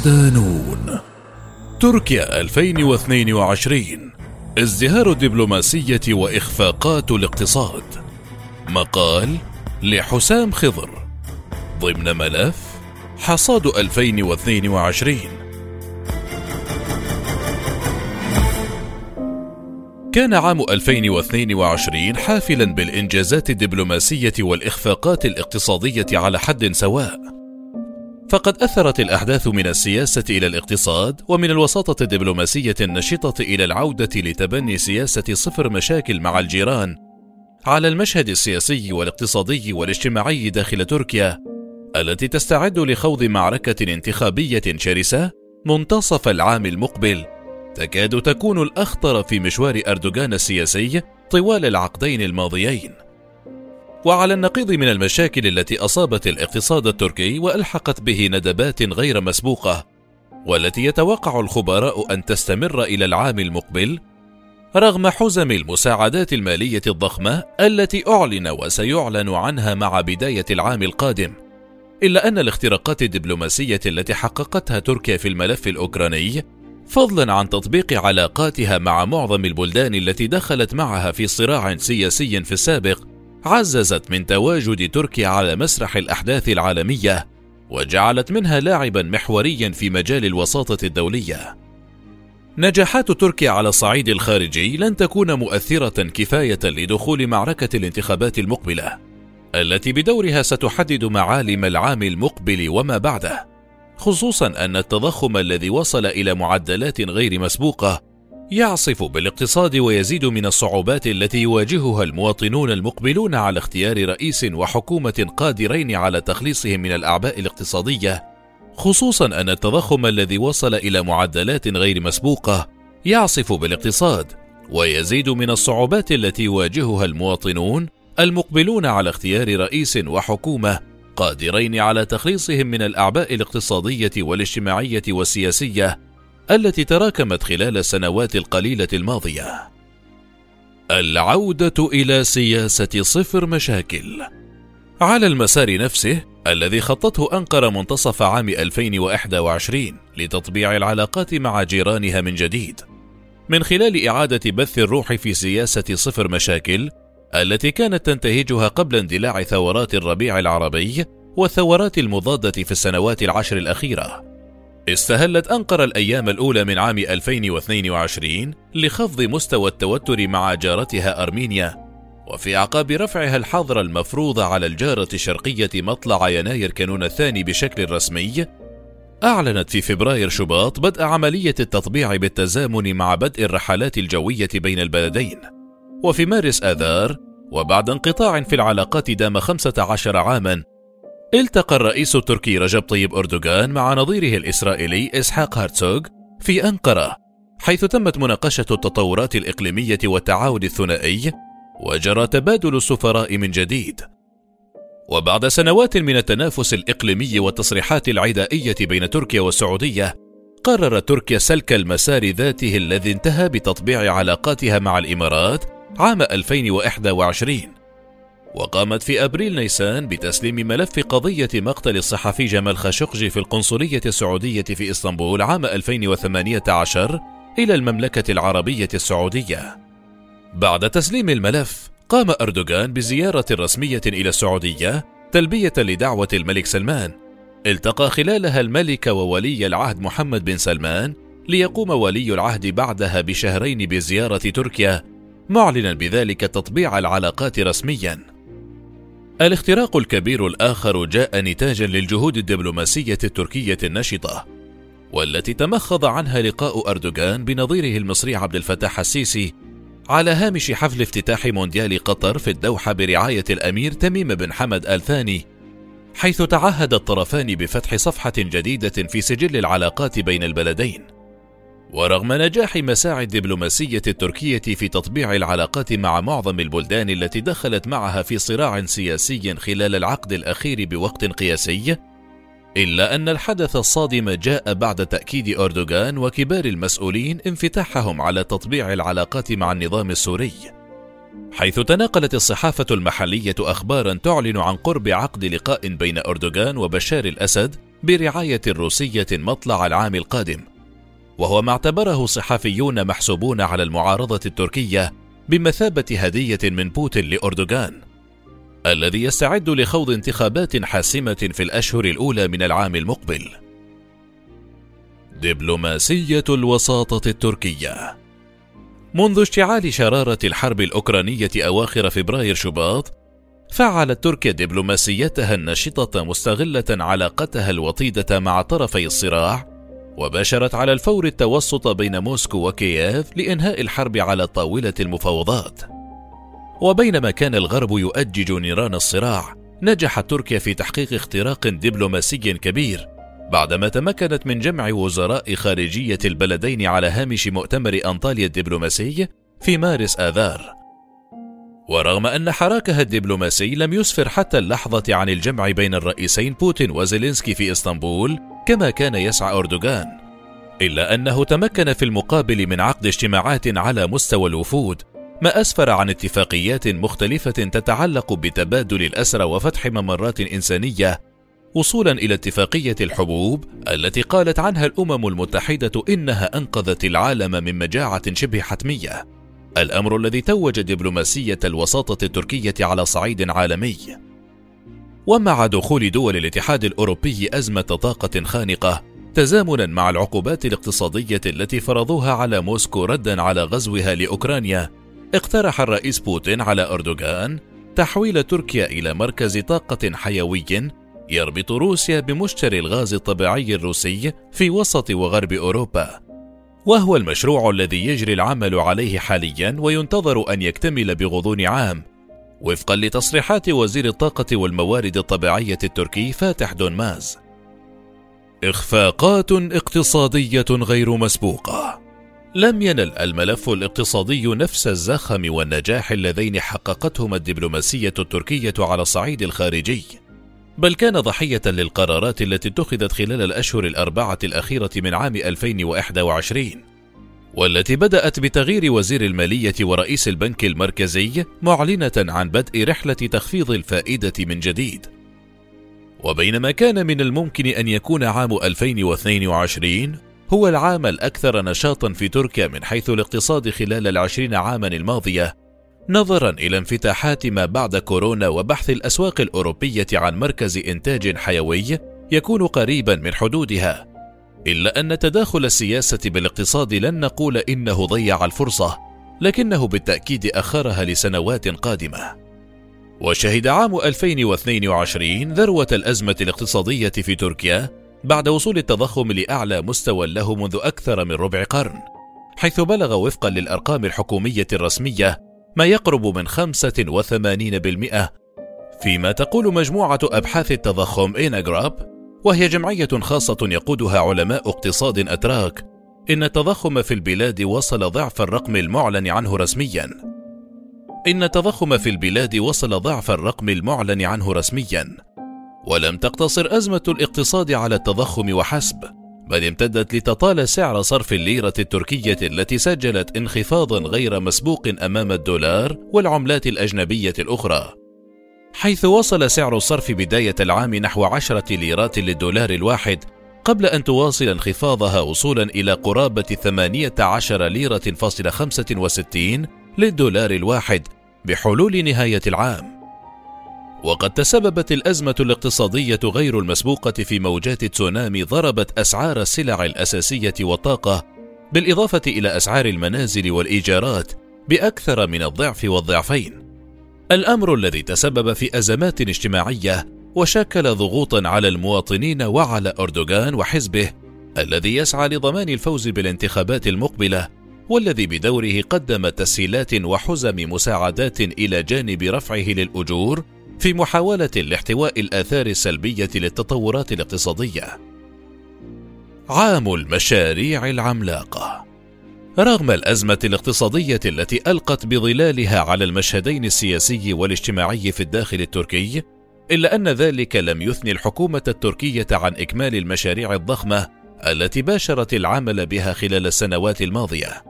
صدانون تركيا 2022 ازدهار الدبلوماسية وإخفاقات الاقتصاد. مقال لحسام خضر. ضمن ملف حصاد 2022 كان عام 2022 حافلا بالإنجازات الدبلوماسية والإخفاقات الاقتصادية على حد سواء. فقد أثرت الأحداث من السياسة إلى الاقتصاد ومن الوساطة الدبلوماسية النشطة إلى العودة لتبني سياسة صفر مشاكل مع الجيران. على المشهد السياسي والاقتصادي والاجتماعي داخل تركيا التي تستعد لخوض معركة انتخابية شرسة منتصف العام المقبل تكاد تكون الأخطر في مشوار أردوغان السياسي طوال العقدين الماضيين. وعلى النقيض من المشاكل التي أصابت الاقتصاد التركي وألحقت به ندبات غير مسبوقة والتي يتوقع الخبراء أن تستمر إلى العام المقبل رغم حزم المساعدات المالية الضخمة التي أعلن وسيعلن عنها مع بداية العام القادم. إلا أن الاختراقات الدبلوماسية التي حققتها تركيا في الملف الأوكراني فضلا عن تطبيق علاقاتها مع معظم البلدان التي دخلت معها في صراع سياسي في السابق عززت من تواجد تركيا على مسرح الأحداث العالمية وجعلت منها لاعبا محوريا في مجال الوساطة الدولية. نجاحات تركيا على الصعيد الخارجي لن تكون مؤثرة كفاية لدخول معركة الانتخابات المقبلة التي بدورها ستحدد معالم العام المقبل وما بعده خصوصا أن التضخم الذي وصل إلى معدلات غير مسبوقة يعصف بالاقتصاد ويزيد من الصعوبات التي يواجهها المواطنون المقبلون على اختيار رئيس وحكومة قادرين على تخليصهم من الأعباء الاقتصادية خصوصا أن التضخم الذي وصل إلى معدلات غير مسبوقة يعصف بالاقتصاد ويزيد من الصعوبات التي يواجهها المواطنون المقبلون على اختيار رئيس وحكومة قادرين على تخليصهم من الأعباء الاقتصادية والاجتماعية والسياسية التي تراكمت خلال السنوات القليلة الماضية. العودة إلى سياسة صفر مشاكل. على المسار نفسه الذي خطته أنقرة منتصف عام 2021 لتطبيع العلاقات مع جيرانها من جديد. من خلال إعادة بث الروح في سياسة صفر مشاكل التي كانت تنتهجها قبل اندلاع ثورات الربيع العربي والثورات المضادة في السنوات العشر الأخيرة. استهلت أنقرة الأيام الأولى من عام 2022 لخفض مستوى التوتر مع جارتها أرمينيا وفي أعقاب رفعها الحظر المفروض على الجارة الشرقية مطلع يناير كانون الثاني بشكل رسمي. أعلنت في فبراير شباط بدء عملية التطبيع بالتزامن مع بدء الرحلات الجوية بين البلدين. وفي مارس آذار وبعد انقطاع في العلاقات دام 15 عاما التقى الرئيس التركي رجب طيب أردوغان مع نظيره الإسرائيلي إسحاق هارتسوغ في أنقرة حيث تمت مناقشة التطورات الإقليمية والتعاون الثنائي وجرى تبادل السفراء من جديد. وبعد سنوات من التنافس الإقليمي والتصريحات العدائية بين تركيا والسعودية قررت تركيا سلك المسار ذاته الذي انتهى بتطبيع علاقاتها مع الإمارات عام 2021 وقامت في أبريل نيسان بتسليم ملف قضية مقتل الصحفي جمال خاشقجي في القنصلية السعودية في إسطنبول عام 2018 إلى المملكة العربية السعودية. بعد تسليم الملف، قام أردوغان بزيارة رسمية إلى السعودية تلبية لدعوة الملك سلمان. التقى خلالها الملك وولي العهد محمد بن سلمان ليقوم ولي العهد بعدها بشهرين بزيارة تركيا معلنا بذلك تطبيع العلاقات رسميا الاختراق الكبير الآخر جاء نتاجا للجهود الدبلوماسية التركية النشطة والتي تمخض عنها لقاء أردوغان بنظيره المصري عبد الفتاح السيسي على هامش حفل افتتاح مونديال قطر في الدوحة برعاية الأمير تميم بن حمد آل ثاني حيث تعهد الطرفان بفتح صفحة جديدة في سجل العلاقات بين البلدين. ورغم نجاح مساعي الدبلوماسية التركية في تطبيع العلاقات مع معظم البلدان التي دخلت معها في صراع سياسي خلال العقد الأخير بوقت قياسي، إلا أن الحدث الصادم جاء بعد تأكيد أردوغان وكبار المسؤولين انفتاحهم على تطبيع العلاقات مع النظام السوري. حيث تناقلت الصحافة المحلية أخبارا تعلن عن قرب عقد لقاء بين أردوغان وبشار الأسد برعاية روسية مطلع العام القادم وهو ما اعتبره صحفيون محسوبون على المعارضة التركية بمثابة هدية من بوتين لأردوغان الذي يستعد لخوض انتخابات حاسمة في الأشهر الأولى من العام المقبل. دبلوماسية الوساطة التركية منذ اشتعال شرارة الحرب الأوكرانية أواخر فبراير شباط، فعلت تركيا دبلوماسيتها النشطة مستغلة علاقتها الوطيدة مع طرفي الصراع، وباشرت على الفور التوسط بين موسكو وكييف لإنهاء الحرب على طاولة المفاوضات. وبينما كان الغرب يؤجج نيران الصراع نجحت تركيا في تحقيق اختراق دبلوماسي كبير بعدما تمكنت من جمع وزراء خارجية البلدين على هامش مؤتمر أنطاليا الدبلوماسي في مارس آذار ورغم أن حراكها الدبلوماسي لم يسفر حتى اللحظة عن الجمع بين الرئيسين بوتين وزيلينسكي في إسطنبول كما كان يسعى أردوغان إلا أنه تمكن في المقابل من عقد اجتماعات على مستوى الوفود ما أسفر عن اتفاقيات مختلفة تتعلق بتبادل الأسرى وفتح ممرات إنسانية وصولا إلى اتفاقية الحبوب التي قالت عنها الأمم المتحدة إنها أنقذت العالم من مجاعة شبه حتمية. الأمر الذي توج دبلوماسية الوساطة التركية على صعيد عالمي. ومع دخول دول الاتحاد الأوروبي أزمة طاقة خانقة تزامنا مع العقوبات الاقتصادية التي فرضوها على موسكو ردا على غزوها لأوكرانيا اقترح الرئيس بوتين على أردوغان تحويل تركيا إلى مركز طاقة حيوي يربط روسيا بمشتري الغاز الطبيعي الروسي في وسط وغرب أوروبا. وهو المشروع الذي يجري العمل عليه حاليا وينتظر أن يكتمل بغضون عام. وفقا لتصريحات وزير الطاقة والموارد الطبيعية التركي فاتح دونماز إخفاقات اقتصادية غير مسبوقة. لم ينل الملف الاقتصادي نفس الزخم والنجاح اللذين حققتهما الدبلوماسية التركية على الصعيد الخارجي، بل كان ضحية للقرارات التي اتخذت خلال الأشهر الأربعة الأخيرة من عام 2021 والتي بدأت بتغيير وزير المالية ورئيس البنك المركزي معلنة عن بدء رحلة تخفيض الفائدة من جديد. وبينما كان من الممكن أن يكون عام 2022 هو العام الأكثر نشاطا في تركيا من حيث الاقتصاد خلال العشرين عاما الماضية نظرا إلى انفتاحات ما بعد كورونا وبحث الأسواق الأوروبية عن مركز إنتاج حيوي يكون قريبا من حدودها إلا أن تداخل السياسة بالاقتصاد لن نقول إنه ضيع الفرصة لكنه بالتأكيد أخرها لسنوات قادمة. وشهد عام 2022 ذروة الأزمة الاقتصادية في تركيا بعد وصول التضخم لأعلى مستوى له منذ أكثر من ربع قرن حيث بلغ وفقا للأرقام الحكومية الرسمية ما يقرب من 85% فيما تقول مجموعة أبحاث التضخم إيناغراب وهي جمعية خاصة يقودها علماء اقتصاد أتراك. إن التضخم في البلاد وصل ضعف الرقم المعلن عنه رسميا. إن التضخم في البلاد وصل ضعف الرقم المعلن عنه رسميا. ولم تقتصر أزمة الاقتصاد على التضخم وحسب بل امتدت لتطال سعر صرف الليرة التركية التي سجلت انخفاضا غير مسبوق أمام الدولار والعملات الأجنبية الأخرى. حيث وصل سعر الصرف بداية العام نحو عشرة ليرات للدولار الواحد قبل أن تواصل انخفاضها وصولا إلى قرابة 18 ليرة فاصلة 65 للدولار الواحد بحلول نهاية العام وقد تسببت الأزمة الاقتصادية غير المسبوقة في موجات تسونامي ضربت أسعار السلع الأساسية والطاقة بالإضافة إلى أسعار المنازل والإيجارات بأكثر من الضعف والضعفين. الأمر الذي تسبب في أزمات اجتماعية وشكل ضغوطا على المواطنين وعلى أردوغان وحزبه الذي يسعى لضمان الفوز بالانتخابات المقبلة والذي بدوره قدم تسهيلات وحزم مساعدات إلى جانب رفعه للأجور في محاولة لاحتواء الآثار السلبية للتطورات الاقتصادية. عام المشاريع العملاقة رغم الأزمة الاقتصادية التي ألقت بظلالها على المشهدين السياسي والاجتماعي في الداخل التركي، إلا أن ذلك لم يثني الحكومة التركية عن إكمال المشاريع الضخمة التي باشرت العمل بها خلال السنوات الماضية.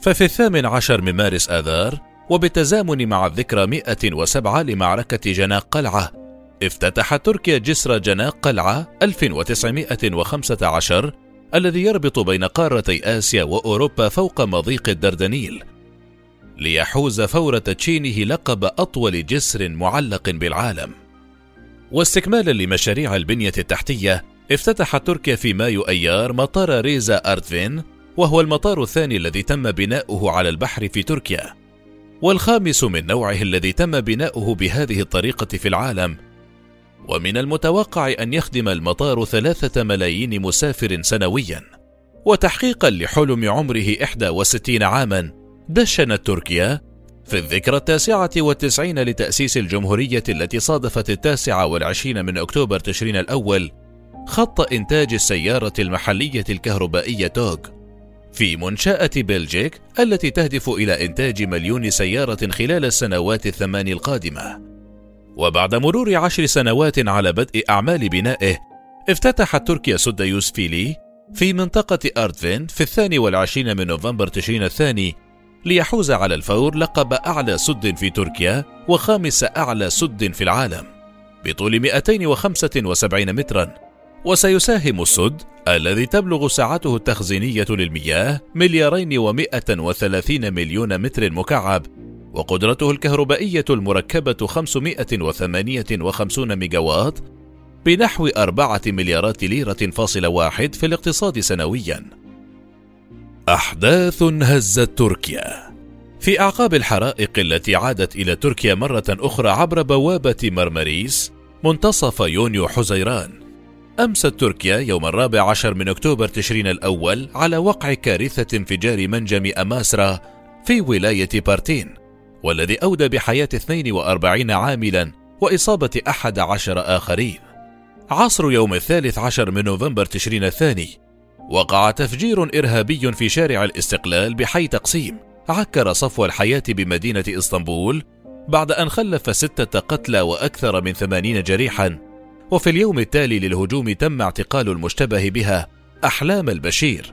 ففي الثامن عشر من مارس آذار وبالتزامن مع الذكرى 107 لمعركة جناق قلعة افتتحت تركيا جسر جناق قلعة 1915 الذي يربط بين قارتي آسيا وأوروبا فوق مضيق الدردنيل ليحوز فور تدشينه لقب أطول جسر معلق بالعالم. واستكمالا لمشاريع البنية التحتية افتتحت تركيا في مايو أيار مطار ريزا أرتفين وهو المطار الثاني الذي تم بناؤه على البحر في تركيا. والخامس من نوعه الذي تم بناؤه بهذه الطريقة في العالم ومن المتوقع أن يخدم المطار ثلاثة ملايين مسافر سنويا وتحقيقا لحلم عمره 61 عاما دشنت تركيا في الذكرى التاسعة والتسعين لتأسيس الجمهورية التي صادفت التاسع والعشرين من أكتوبر تشرين الأول خط إنتاج السيارة المحلية الكهربائية توغ في منشأة بلجيك التي تهدف إلى إنتاج مليون سيارة خلال السنوات الثمان القادمة. وبعد مرور عشر سنوات على بدء أعمال بنائه، افتتحت تركيا سد يوسفيلي في منطقة أردفين في الثاني والعشرين من نوفمبر تشرين الثاني ليحوز على الفور لقب أعلى سد في تركيا وخامس أعلى سد في العالم. بطول 275 مترا. وسيساهم السد الذي تبلغ سعته التخزينية للمياه مليارين ومائة وثلاثين مليون متر مكعب وقدرته الكهربائية المركبة 558 ميجاوات بنحو أربعة مليارات ليرة فاصل واحد في الاقتصاد سنويا. أحداث هزت تركيا. في أعقاب الحرائق التي عادت إلى تركيا مرة أخرى عبر بوابة مرمريس منتصف يونيو حزيران. أمست تركيا يوم الرابع عشر من أكتوبر تشرين الأول على وقع كارثة انفجار منجم أماسرا في ولاية بارتين. والذي أودى بحياة 42 عاملا وإصابة أحد عشر آخرين. عصر يوم الثالث عشر من نوفمبر تشرين الثاني وقع تفجير إرهابي في شارع الاستقلال بحي تقسيم عكر صفو الحياة بمدينة إسطنبول بعد أن خلف ستة قتلى وأكثر من ثمانين جريحا. وفي اليوم التالي للهجوم تم اعتقال المشتبه بها أحلام البشير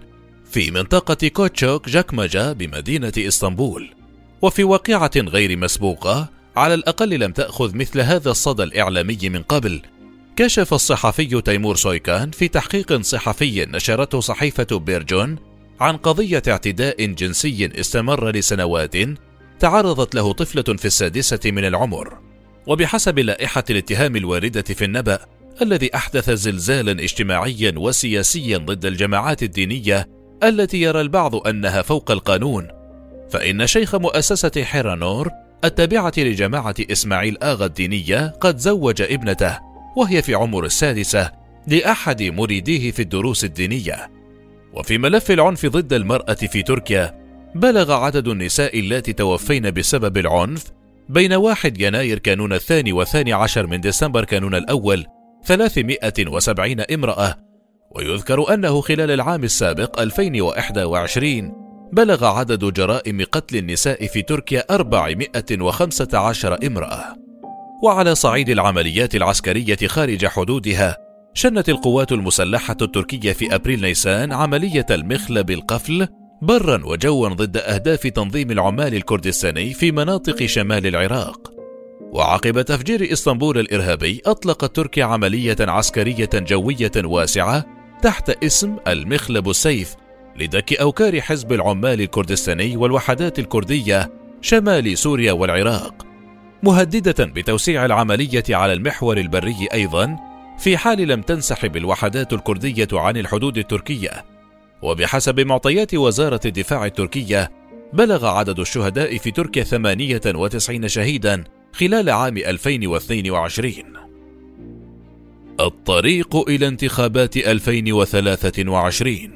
في منطقة كوتشوك جاكماجا بمدينة إسطنبول. وفي واقعة غير مسبوقة على الأقل لم تأخذ مثل هذا الصدى الإعلامي من قبل. كشف الصحفي تيمور سويكان في تحقيق صحفي نشرته صحيفة بيرجون عن قضية اعتداء جنسي استمر لسنوات تعرضت له طفلة في السادسة من العمر. وبحسب لائحة الاتهام الواردة في النبأ الذي أحدث زلزالا اجتماعيا وسياسيا ضد الجماعات الدينية التي يرى البعض أنها فوق القانون فإن شيخ مؤسسة حيرانور التابعة لجماعة إسماعيل آغا الدينية قد زوج ابنته وهي في عمر السادسة لأحد مريديه في الدروس الدينية. وفي ملف العنف ضد المرأة في تركيا بلغ عدد النساء اللاتي توفين بسبب العنف بين 1 يناير كانون الثاني والثاني عشر من ديسمبر كانون الأول 370 امرأة. ويذكر أنه خلال العام السابق 2021 بلغ عدد جرائم قتل النساء في تركيا 415 امرأة. وعلى صعيد العمليات العسكرية خارج حدودها شنت القوات المسلحة التركية في أبريل نيسان عملية المخلب القفل برا وجوا ضد أهداف تنظيم العمال الكردستاني في مناطق شمال العراق. وعقب تفجير إسطنبول الإرهابي أطلقت تركيا عملية عسكرية جوية واسعة تحت اسم المخلب السيف لدك أوكار حزب العمال الكردستاني والوحدات الكردية شمال سوريا والعراق. مهددة بتوسيع العملية على المحور البري أيضا في حال لم تنسحب الوحدات الكردية عن الحدود التركية. وبحسب معطيات وزارة الدفاع التركية بلغ عدد الشهداء في تركيا 98 شهيدا خلال عام 2022 الطريق إلى انتخابات 2023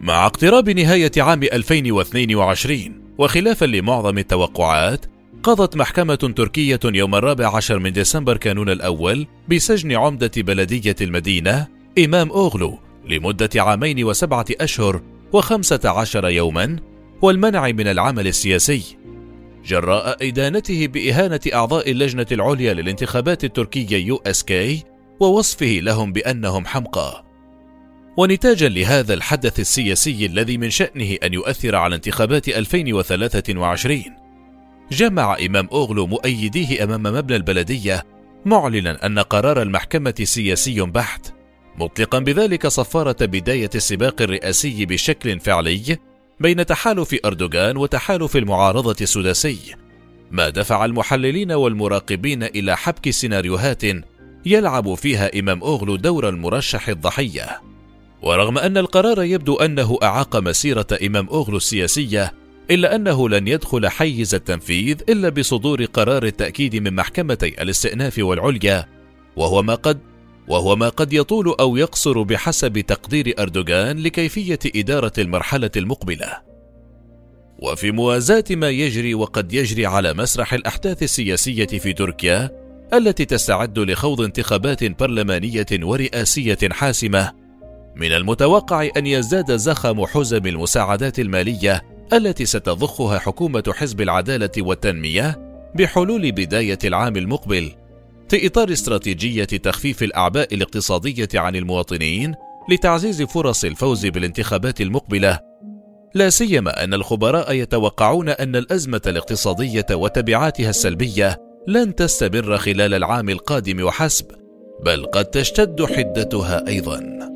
مع اقتراب نهاية عام 2022 وخلافا لمعظم التوقعات قضت محكمة تركية يوم الرابع عشر من ديسمبر كانون الأول بسجن عمدة بلدية المدينة إمام أوغلو لمدة عامين وسبعة أشهر وخمسة عشر يوما والمنع من العمل السياسي جراء إدانته بإهانة أعضاء اللجنة العليا للانتخابات التركية يو إس كي ووصفه لهم بأنهم حمقى. ونتاجا لهذا الحدث السياسي الذي من شأنه أن يؤثر على انتخابات 2023 جمع إمام أوغلو مؤيديه أمام مبنى البلدية معلنا أن قرار المحكمة سياسي بحت. مطلقا بذلك صفارة بداية السباق الرئاسي بشكل فعلي بين تحالف أردوغان وتحالف المعارضة السداسي. ما دفع المحللين والمراقبين إلى حبك سيناريوهات يلعب فيها إمام أوغلو دور المرشح الضحية. ورغم أن القرار يبدو أنه أعاق مسيرة إمام أوغلو السياسية إلا أنه لن يدخل حيز التنفيذ إلا بصدور قرار التأكيد من محكمتي الاستئناف والعليا وهو ما قد وهو ما قد يطول أو يقصر بحسب تقدير أردوغان لكيفية إدارة المرحلة المقبلة. وفي موازاة ما يجري وقد يجري على مسرح الأحداث السياسية في تركيا التي تستعد لخوض انتخابات برلمانية ورئاسية حاسمة، من المتوقع أن يزداد زخم حزم المساعدات المالية التي ستضخها حكومة حزب العدالة والتنمية بحلول بداية العام المقبل في إطار استراتيجية تخفيف الأعباء الاقتصادية عن المواطنين لتعزيز فرص الفوز بالانتخابات المقبلة. لا سيما أن الخبراء يتوقعون أن الأزمة الاقتصادية وتبعاتها السلبية لن تستمر خلال العام القادم وحسب بل قد تشتد حدتها أيضاً.